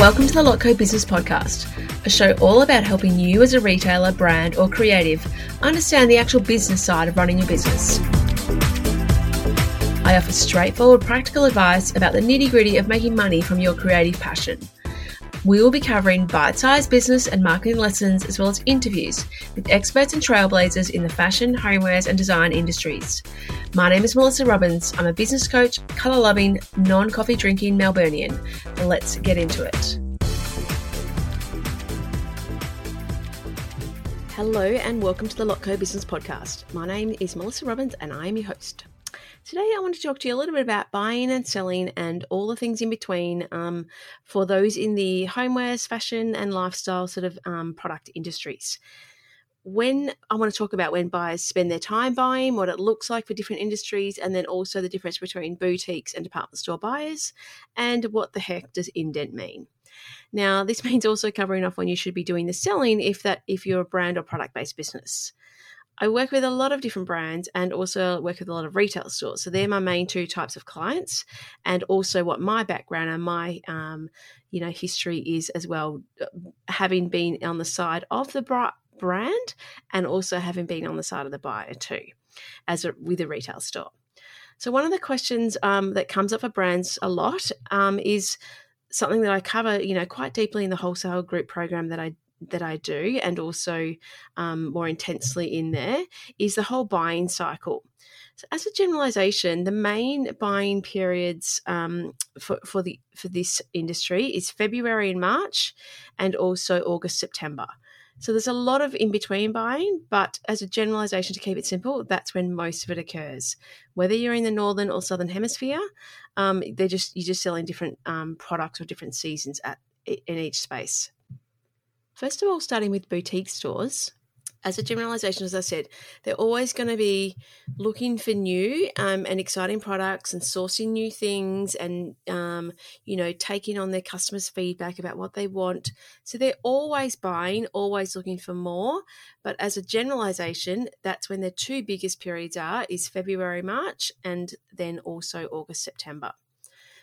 Welcome to the Lotco Business Podcast, a show all about helping you as a retailer, brand, or creative understand the actual business side of running your business. I offer straightforward, practical advice about the nitty gritty of making money from your creative passion. We will be covering bite sized business and marketing lessons as well as interviews with experts and trailblazers in the fashion, homewares, and design industries. My name is Melissa Robbins. I'm a business coach, colour loving, non coffee drinking Melburnian. Let's get into it. Hello, and welcome to the Lotco Business Podcast. My name is Melissa Robbins, and I am your host. Today, I want to talk to you a little bit about buying and selling and all the things in between um, for those in the homewares, fashion, and lifestyle sort of um, product industries. When I want to talk about when buyers spend their time buying, what it looks like for different industries, and then also the difference between boutiques and department store buyers, and what the heck does indent mean? Now, this means also covering off when you should be doing the selling if that if you're a brand or product based business. I work with a lot of different brands and also work with a lot of retail stores. So they're my main two types of clients, and also what my background and my um, you know history is as well, uh, having been on the side of the brand and also having been on the side of the buyer too, as a, with a retail store. So one of the questions um, that comes up for brands a lot um, is something that I cover, you know, quite deeply in the wholesale group program that I that I do, and also um, more intensely in there, is the whole buying cycle. So, as a generalization, the main buying periods um, for, for the for this industry is February and March, and also August September. So there's a lot of in between buying, but as a generalization to keep it simple, that's when most of it occurs. Whether you're in the northern or southern hemisphere, um, they're just you're just selling different um, products or different seasons at in each space. First of all, starting with boutique stores, as a generalization, as I said, they're always going to be looking for new um, and exciting products and sourcing new things and, um, you know, taking on their customers' feedback about what they want. So they're always buying, always looking for more. But as a generalization, that's when their two biggest periods are is February, March, and then also August, September.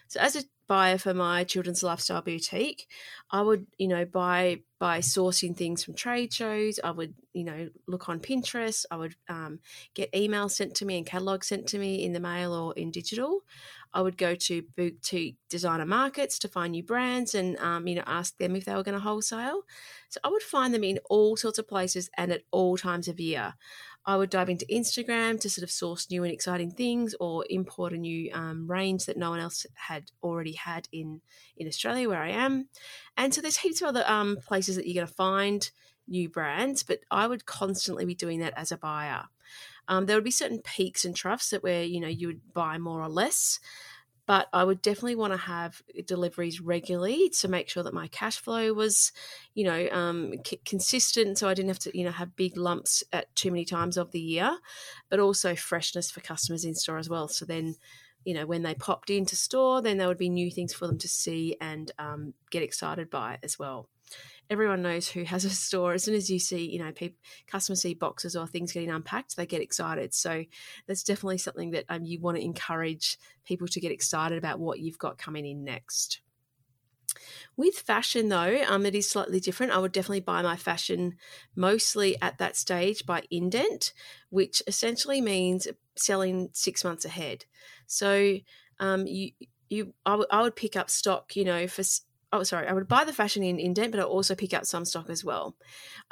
So as a buyer for my children's lifestyle boutique, I would, you know, buy by sourcing things from trade shows. I would, you know, look on Pinterest. I would um, get emails sent to me and catalogs sent to me in the mail or in digital. I would go to boutique designer markets to find new brands and, um, you know, ask them if they were going to wholesale. So I would find them in all sorts of places and at all times of year. I would dive into Instagram to sort of source new and exciting things or import a new um, range that no one else had already had in in Australia where I am. And so there's heaps of other um, places that you're going to find new brands, but I would constantly be doing that as a buyer. Um, there would be certain peaks and troughs that where you know you would buy more or less but I would definitely want to have deliveries regularly to make sure that my cash flow was, you know, um, c- consistent, so I didn't have to, you know, have big lumps at too many times of the year, but also freshness for customers in store as well. So then, you know, when they popped into store, then there would be new things for them to see and um, get excited by as well everyone knows who has a store. As soon as you see, you know, people, customers see boxes or things getting unpacked, they get excited. So that's definitely something that um, you want to encourage people to get excited about what you've got coming in next. With fashion, though, um, it is slightly different. I would definitely buy my fashion mostly at that stage by indent, which essentially means selling six months ahead. So um, you you I, w- I would pick up stock, you know, for oh sorry i would buy the fashion in indent but i also pick up some stock as well.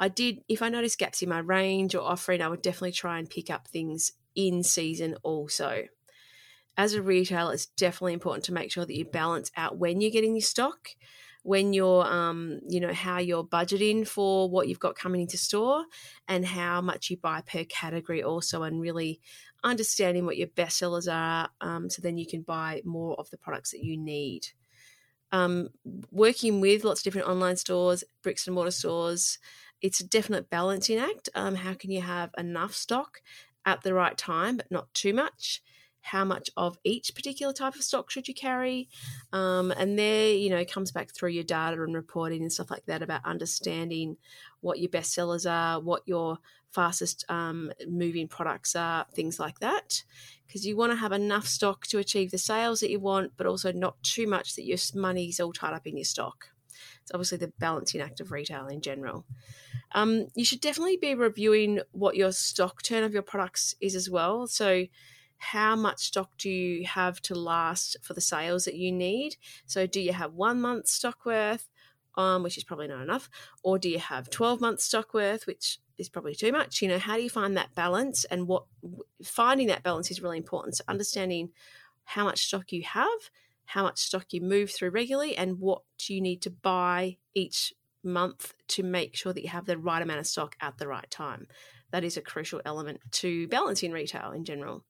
I did if i noticed gaps in my range or offering i would definitely try and pick up things in season also. As a retailer it's definitely important to make sure that you balance out when you're getting your stock when you're um, you know how you're budgeting for what you've got coming into store and how much you buy per category also and really understanding what your best sellers are um, so then you can buy more of the products that you need um, working with lots of different online stores, bricks and mortar stores, it's a definite balancing act. Um, how can you have enough stock at the right time, but not too much? How much of each particular type of stock should you carry? Um, and there, you know, comes back through your data and reporting and stuff like that about understanding what your best sellers are, what your fastest um, moving products are, things like that. Because you want to have enough stock to achieve the sales that you want, but also not too much that your money's all tied up in your stock. It's obviously the balancing act of retail in general. Um, you should definitely be reviewing what your stock turn of your products is as well. So, how much stock do you have to last for the sales that you need? So, do you have one month stock worth, um, which is probably not enough, or do you have 12 months stock worth, which is probably too much? You know, how do you find that balance? And what finding that balance is really important. So, understanding how much stock you have, how much stock you move through regularly, and what you need to buy each month to make sure that you have the right amount of stock at the right time. That is a crucial element to balancing retail in general.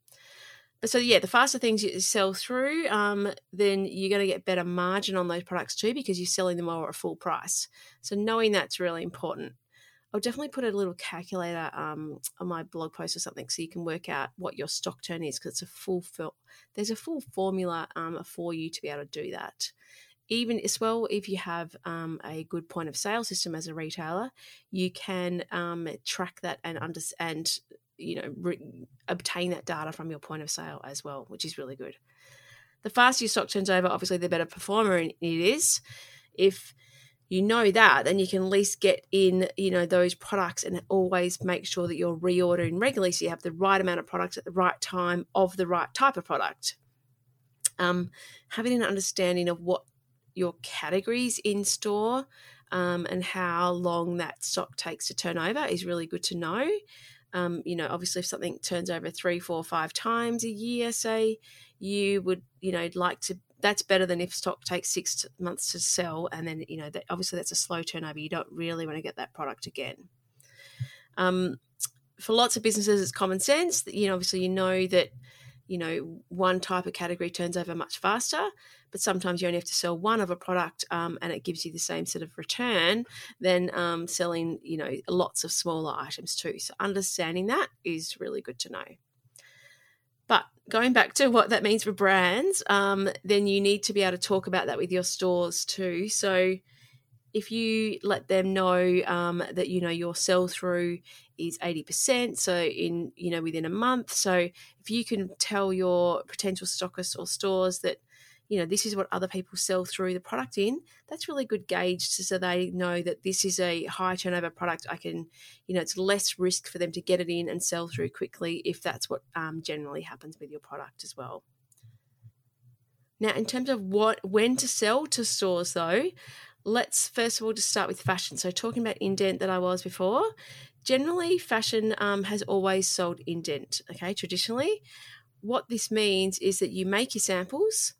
But so yeah, the faster things you sell through, um, then you're going to get better margin on those products too because you're selling them all at full price. So knowing that's really important. I'll definitely put a little calculator um, on my blog post or something so you can work out what your stock turn is because it's a full there's a full formula um, for you to be able to do that even as well, if you have um, a good point of sale system as a retailer, you can um, track that and understand, you know, re- obtain that data from your point of sale as well, which is really good. The faster your stock turns over, obviously, the better performer it is. If you know that, then you can at least get in, you know, those products and always make sure that you're reordering regularly so you have the right amount of products at the right time of the right type of product. Um, having an understanding of what your categories in store um, and how long that stock takes to turn over is really good to know. Um, you know, obviously, if something turns over three, four, five times a year, say, you would, you know, like to. That's better than if stock takes six months to sell, and then you know, that, obviously, that's a slow turnover. You don't really want to get that product again. Um, for lots of businesses, it's common sense. That, you know, obviously, you know that you know one type of category turns over much faster but sometimes you only have to sell one of a product um, and it gives you the same sort of return than um, selling you know lots of smaller items too so understanding that is really good to know but going back to what that means for brands um, then you need to be able to talk about that with your stores too. So if you let them know um, that you know your sell through is 80% so in you know within a month. So if you can tell your potential stockists or stores that you know this is what other people sell through the product in that's really good gauge so they know that this is a high turnover product i can you know it's less risk for them to get it in and sell through quickly if that's what um, generally happens with your product as well now in terms of what when to sell to stores though let's first of all just start with fashion. So, talking about indent that I was before, generally fashion um, has always sold indent, okay, traditionally. What this means is that you make your samples,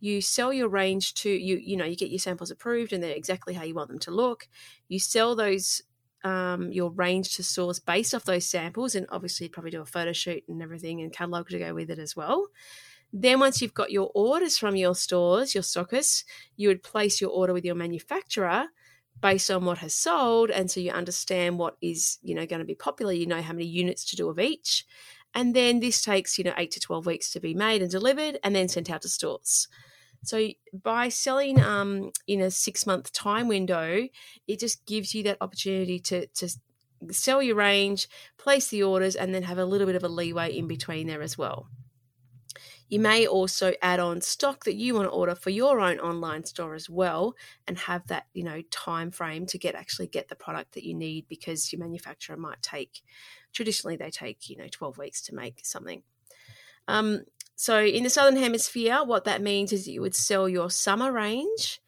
you sell your range to you, you know, you get your samples approved and they're exactly how you want them to look. You sell those um, your range to stores based off those samples, and obviously probably do a photo shoot and everything and catalog to go with it as well. Then, once you've got your orders from your stores, your stockists, you would place your order with your manufacturer based on what has sold. And so you understand what is, you know, going to be popular. You know how many units to do of each. And then this takes, you know, eight to 12 weeks to be made and delivered and then sent out to stores. So by selling um, in a six month time window, it just gives you that opportunity to, to sell your range, place the orders, and then have a little bit of a leeway in between there as well. You may also add on stock that you want to order for your own online store as well and have that, you know, time frame to get actually get the product that you need because your manufacturer might take traditionally they take, you know, 12 weeks to make something. Um, so in the southern hemisphere, what that means is that you would sell your summer range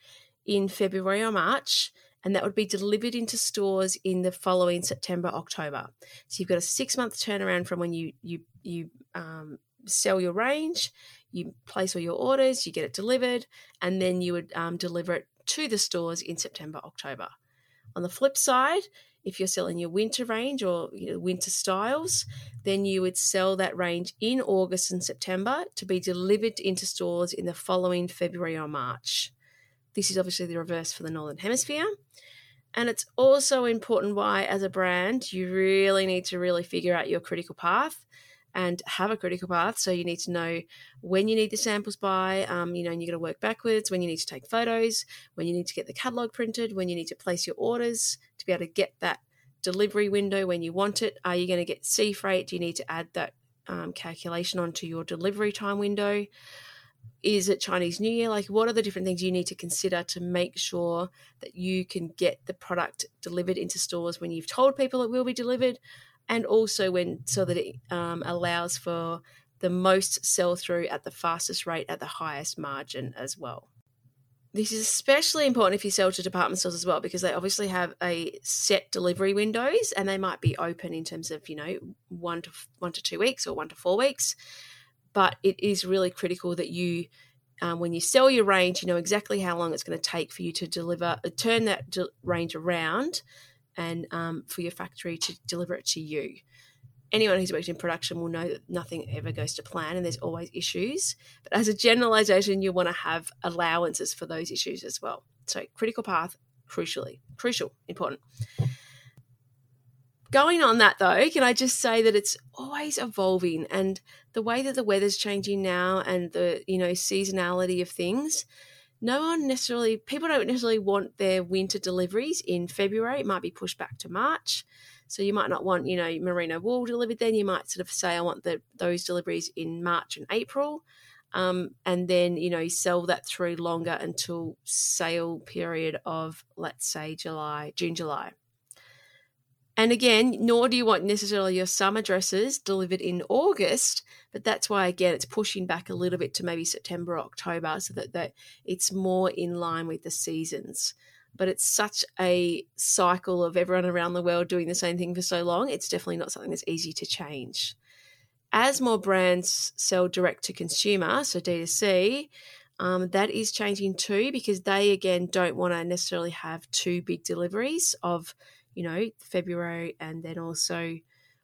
in February or March and that would be delivered into stores in the following September, October. So you've got a six month turnaround from when you you you um, sell your range, you place all your orders, you get it delivered, and then you would um, deliver it to the stores in September, October. On the flip side, if you're selling your winter range or you know, winter styles, then you would sell that range in August and September to be delivered into stores in the following February or March. This is obviously the reverse for the Northern Hemisphere. And it's also important why, as a brand, you really need to really figure out your critical path and have a critical path. So you need to know when you need the samples by, um, you know, and you're going to work backwards, when you need to take photos, when you need to get the catalog printed, when you need to place your orders to be able to get that delivery window when you want it. Are you going to get sea freight? Do you need to add that um, calculation onto your delivery time window? is it Chinese New Year? Like, what are the different things you need to consider to make sure that you can get the product delivered into stores when you've told people it will be delivered, and also when so that it um, allows for the most sell through at the fastest rate at the highest margin as well. This is especially important if you sell to department stores as well because they obviously have a set delivery windows and they might be open in terms of you know one to one to two weeks or one to four weeks but it is really critical that you um, when you sell your range you know exactly how long it's going to take for you to deliver uh, turn that range around and um, for your factory to deliver it to you. Anyone who's worked in production will know that nothing ever goes to plan and there's always issues but as a generalization you want to have allowances for those issues as well. So critical path crucially crucial important. Going on that though, can I just say that it's always evolving and the way that the weather's changing now and the, you know, seasonality of things, no one necessarily people don't necessarily want their winter deliveries in February. It might be pushed back to March. So you might not want, you know, merino wool delivered then. You might sort of say, I want the, those deliveries in March and April. Um, and then, you know, sell that through longer until sale period of, let's say, July, June, July. And again, nor do you want necessarily your summer dresses delivered in August, but that's why again it's pushing back a little bit to maybe September, October, so that, that it's more in line with the seasons. But it's such a cycle of everyone around the world doing the same thing for so long, it's definitely not something that's easy to change. As more brands sell direct to consumer, so D2C, um, that is changing too because they again don't want to necessarily have two big deliveries of you know, February and then also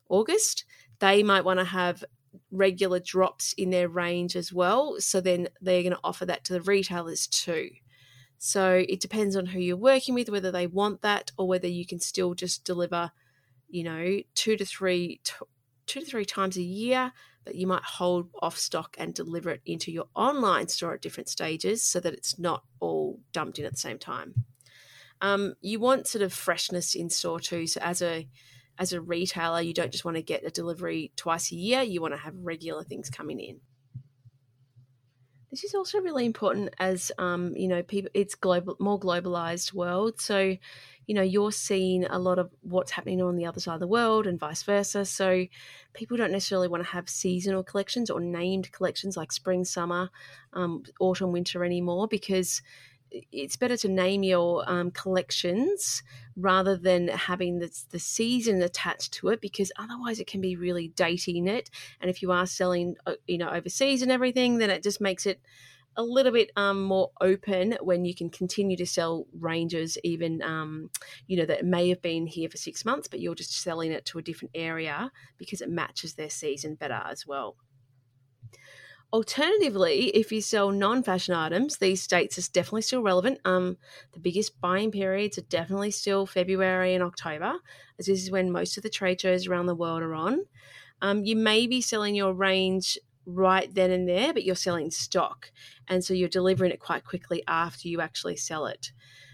August, they might want to have regular drops in their range as well. So then they're going to offer that to the retailers too. So it depends on who you're working with, whether they want that or whether you can still just deliver, you know, two to three, two to three times a year, but you might hold off stock and deliver it into your online store at different stages so that it's not all dumped in at the same time. Um, you want sort of freshness in store too. So as a as a retailer, you don't just want to get a delivery twice a year. You want to have regular things coming in. This is also really important as um, you know, people. It's global, more globalized world. So, you know, you're seeing a lot of what's happening on the other side of the world, and vice versa. So, people don't necessarily want to have seasonal collections or named collections like spring, summer, um, autumn, winter anymore because it's better to name your um, collections rather than having the, the season attached to it because otherwise it can be really dating it. And if you are selling uh, you know overseas and everything then it just makes it a little bit um, more open when you can continue to sell ranges even um, you know that may have been here for six months but you're just selling it to a different area because it matches their season better as well Alternatively, if you sell non-fashion items, these dates are definitely still relevant. Um, the biggest buying periods are definitely still February and October, as this is when most of the trade shows around the world are on. Um, you may be selling your range right then and there, but you're selling stock, and so you're delivering it quite quickly after you actually sell it.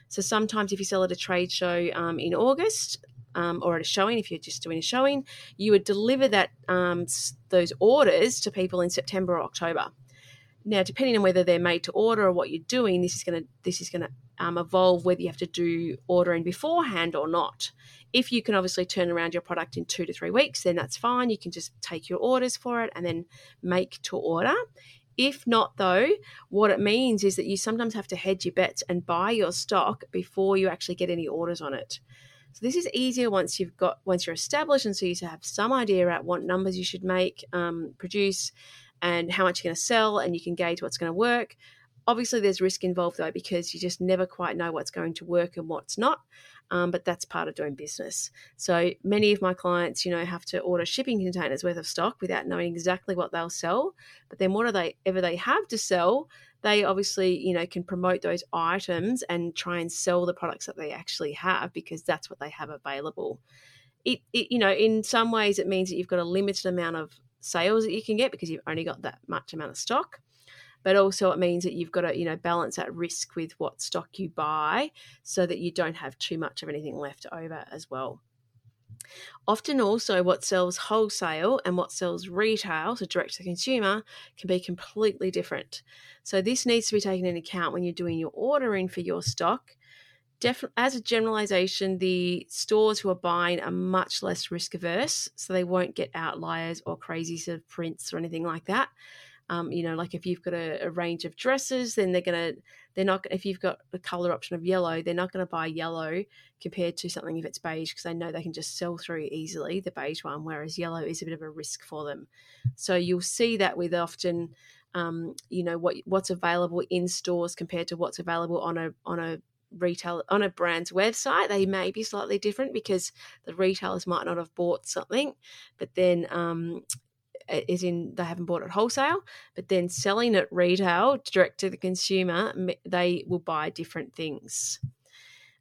So sometimes, if you sell at a trade show um, in August, um, or at a showing, if you're just doing a showing, you would deliver that um, those orders to people in September or October. Now, depending on whether they're made to order or what you're doing, this is going to this is going to um, evolve whether you have to do ordering beforehand or not. If you can obviously turn around your product in two to three weeks, then that's fine. You can just take your orders for it and then make to order. If not, though, what it means is that you sometimes have to hedge your bets and buy your stock before you actually get any orders on it. So this is easier once you've got once you're established, and so you have some idea about what numbers you should make, um, produce, and how much you're going to sell, and you can gauge what's going to work. Obviously, there's risk involved though because you just never quite know what's going to work and what's not. Um, but that's part of doing business. So many of my clients, you know, have to order shipping containers worth of stock without knowing exactly what they'll sell. But then whatever they ever they have to sell, they obviously you know can promote those items and try and sell the products that they actually have because that's what they have available it, it you know in some ways it means that you've got a limited amount of sales that you can get because you've only got that much amount of stock but also it means that you've got to you know balance that risk with what stock you buy so that you don't have too much of anything left over as well Often, also, what sells wholesale and what sells retail, so direct to consumer, can be completely different. So, this needs to be taken into account when you're doing your ordering for your stock. As a generalization, the stores who are buying are much less risk averse, so they won't get outliers or crazy sort of prints or anything like that. Um, you know, like if you've got a, a range of dresses, then they're gonna they're not if you've got the color option of yellow, they're not going to buy yellow compared to something if it's beige because they know they can just sell through easily the beige one, whereas yellow is a bit of a risk for them. So you'll see that with often, um, you know, what what's available in stores compared to what's available on a on a retail on a brand's website they may be slightly different because the retailers might not have bought something but then um, is in they haven't bought it wholesale, but then selling it retail direct to the consumer, they will buy different things.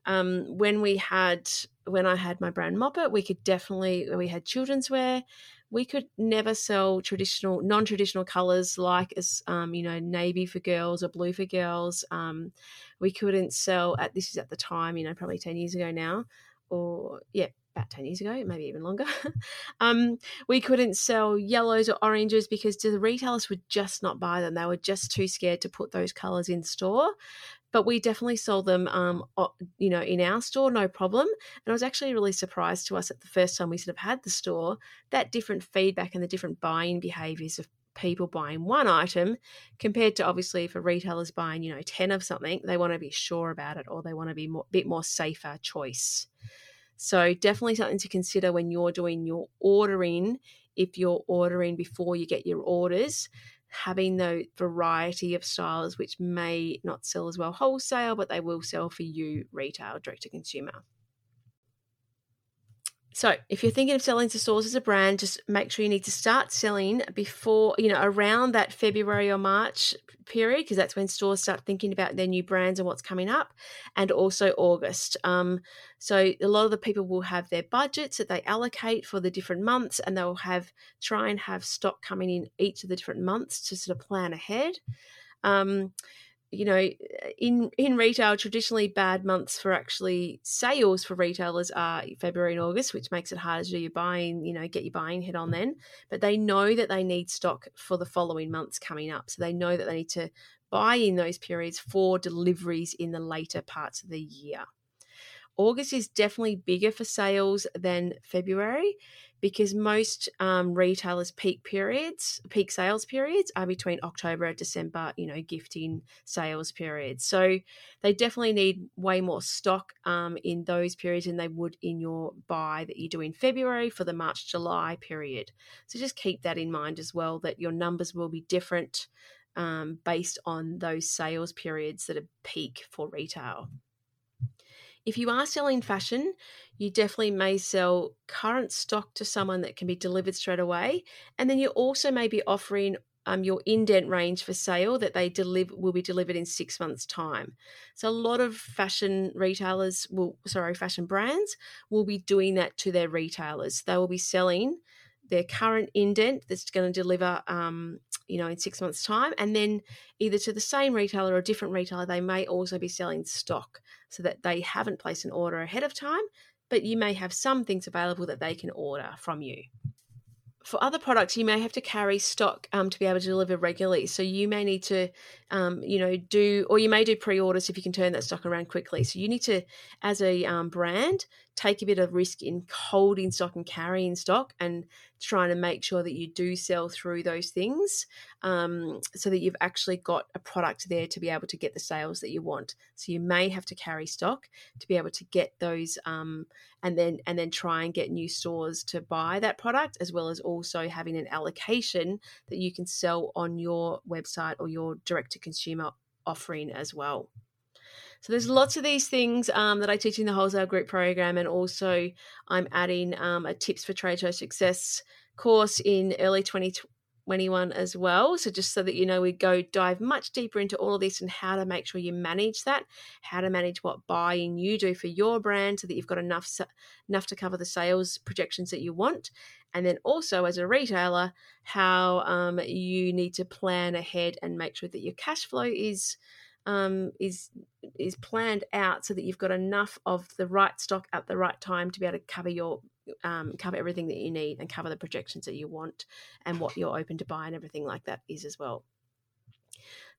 Um, when we had when I had my brand Moppet, we could definitely we had children's wear. We could never sell traditional, non-traditional colors like as um, you know navy for girls or blue for girls. Um, we couldn't sell at this is at the time, you know, probably ten years ago now, or yeah, about 10 years ago, maybe even longer, um, we couldn't sell yellows or oranges because the retailers would just not buy them. They were just too scared to put those colors in store. But we definitely sold them, um, you know, in our store, no problem. And it was actually really surprised to us at the first time we sort of had the store that different feedback and the different buying behaviors of people buying one item compared to obviously if a retailer's buying you know 10 of something they want to be sure about it or they want to be a bit more safer choice so, definitely something to consider when you're doing your ordering. If you're ordering before you get your orders, having the variety of styles which may not sell as well wholesale, but they will sell for you retail, direct to consumer. So, if you're thinking of selling to stores as a brand, just make sure you need to start selling before, you know, around that February or March period, because that's when stores start thinking about their new brands and what's coming up, and also August. Um, so, a lot of the people will have their budgets that they allocate for the different months, and they'll have try and have stock coming in each of the different months to sort of plan ahead. Um, you know, eh, in in retail, traditionally bad months for actually sales for retailers are February and August, which makes it harder to do your buying, you know, get your buying head on then. But they know that they need stock for the following months coming up. So they know that they need to buy in those periods for deliveries in the later parts of the year. August is definitely bigger for sales than February because most um, retailers' peak periods, peak sales periods, are between October and December. You know, gifting sales periods. So they definitely need way more stock um, in those periods than they would in your buy that you do in February for the March July period. So just keep that in mind as well. That your numbers will be different um, based on those sales periods that are peak for retail. If you are selling fashion, you definitely may sell current stock to someone that can be delivered straight away. And then you also may be offering um, your indent range for sale that they deliver will be delivered in six months' time. So a lot of fashion retailers will, sorry, fashion brands will be doing that to their retailers. They will be selling their current indent that's going to deliver um, you know in six months time and then either to the same retailer or a different retailer they may also be selling stock so that they haven't placed an order ahead of time but you may have some things available that they can order from you for other products, you may have to carry stock um, to be able to deliver regularly. So you may need to, um, you know, do, or you may do pre-orders if you can turn that stock around quickly. So you need to, as a um, brand, take a bit of risk in holding stock and carrying stock and trying to make sure that you do sell through those things um, so that you've actually got a product there to be able to get the sales that you want. So you may have to carry stock to be able to get those um, and then and then try and get new stores to buy that product as well as also having an allocation that you can sell on your website or your direct to consumer offering as well so there's lots of these things um, that I teach in the wholesale group program, and also I'm adding um, a tips for trade show success course in early 2021 as well. So just so that you know, we go dive much deeper into all of this and how to make sure you manage that, how to manage what buying you do for your brand, so that you've got enough enough to cover the sales projections that you want. And then also as a retailer, how um, you need to plan ahead and make sure that your cash flow is um, is is planned out so that you've got enough of the right stock at the right time to be able to cover your um, cover everything that you need and cover the projections that you want and what you're open to buy and everything like that is as well.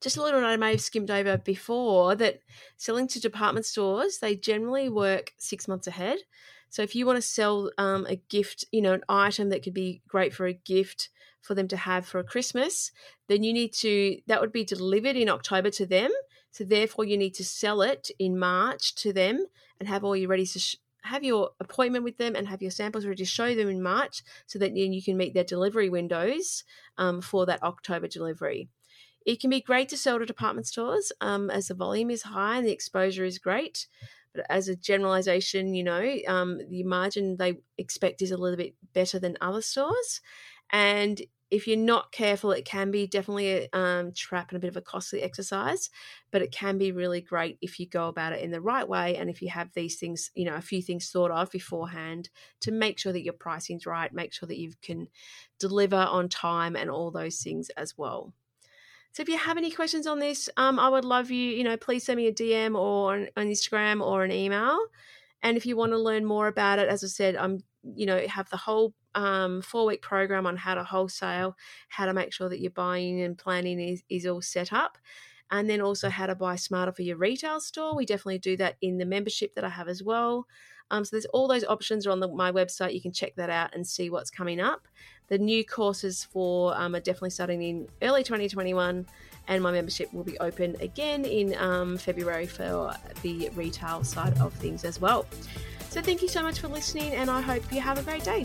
Just a little note I may have skimmed over before that selling to department stores, they generally work six months ahead. So if you want to sell um, a gift, you know, an item that could be great for a gift for them to have for Christmas, then you need to, that would be delivered in October to them. So therefore, you need to sell it in March to them and have all your ready to sh- have your appointment with them and have your samples ready to show them in March so that then you can meet their delivery windows um, for that October delivery. It can be great to sell to department stores um, as the volume is high and the exposure is great. But as a generalization, you know, um, the margin they expect is a little bit better than other stores. And if you're not careful, it can be definitely a um, trap and a bit of a costly exercise, but it can be really great if you go about it in the right way and if you have these things, you know, a few things thought of beforehand to make sure that your pricing's right, make sure that you can deliver on time and all those things as well. So if you have any questions on this, um, I would love you, you know, please send me a DM or on, on Instagram or an email. And if you want to learn more about it, as I said, I'm, you know, have the whole um, four week program on how to wholesale, how to make sure that your buying and planning is, is all set up, and then also how to buy smarter for your retail store. We definitely do that in the membership that I have as well. Um, so there's all those options are on the, my website. You can check that out and see what's coming up. The new courses for um, are definitely starting in early 2021, and my membership will be open again in um, February for the retail side of things as well. So thank you so much for listening, and I hope you have a great day.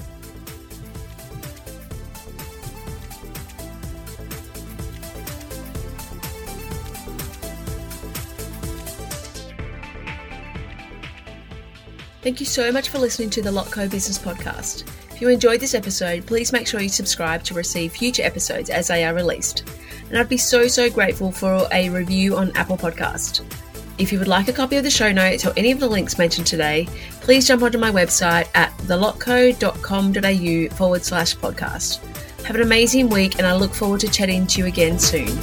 Thank you so much for listening to the Lotco Business Podcast. If you enjoyed this episode, please make sure you subscribe to receive future episodes as they are released. And I'd be so, so grateful for a review on Apple Podcast. If you would like a copy of the show notes or any of the links mentioned today, please jump onto my website at thelotco.com.au forward slash podcast. Have an amazing week, and I look forward to chatting to you again soon.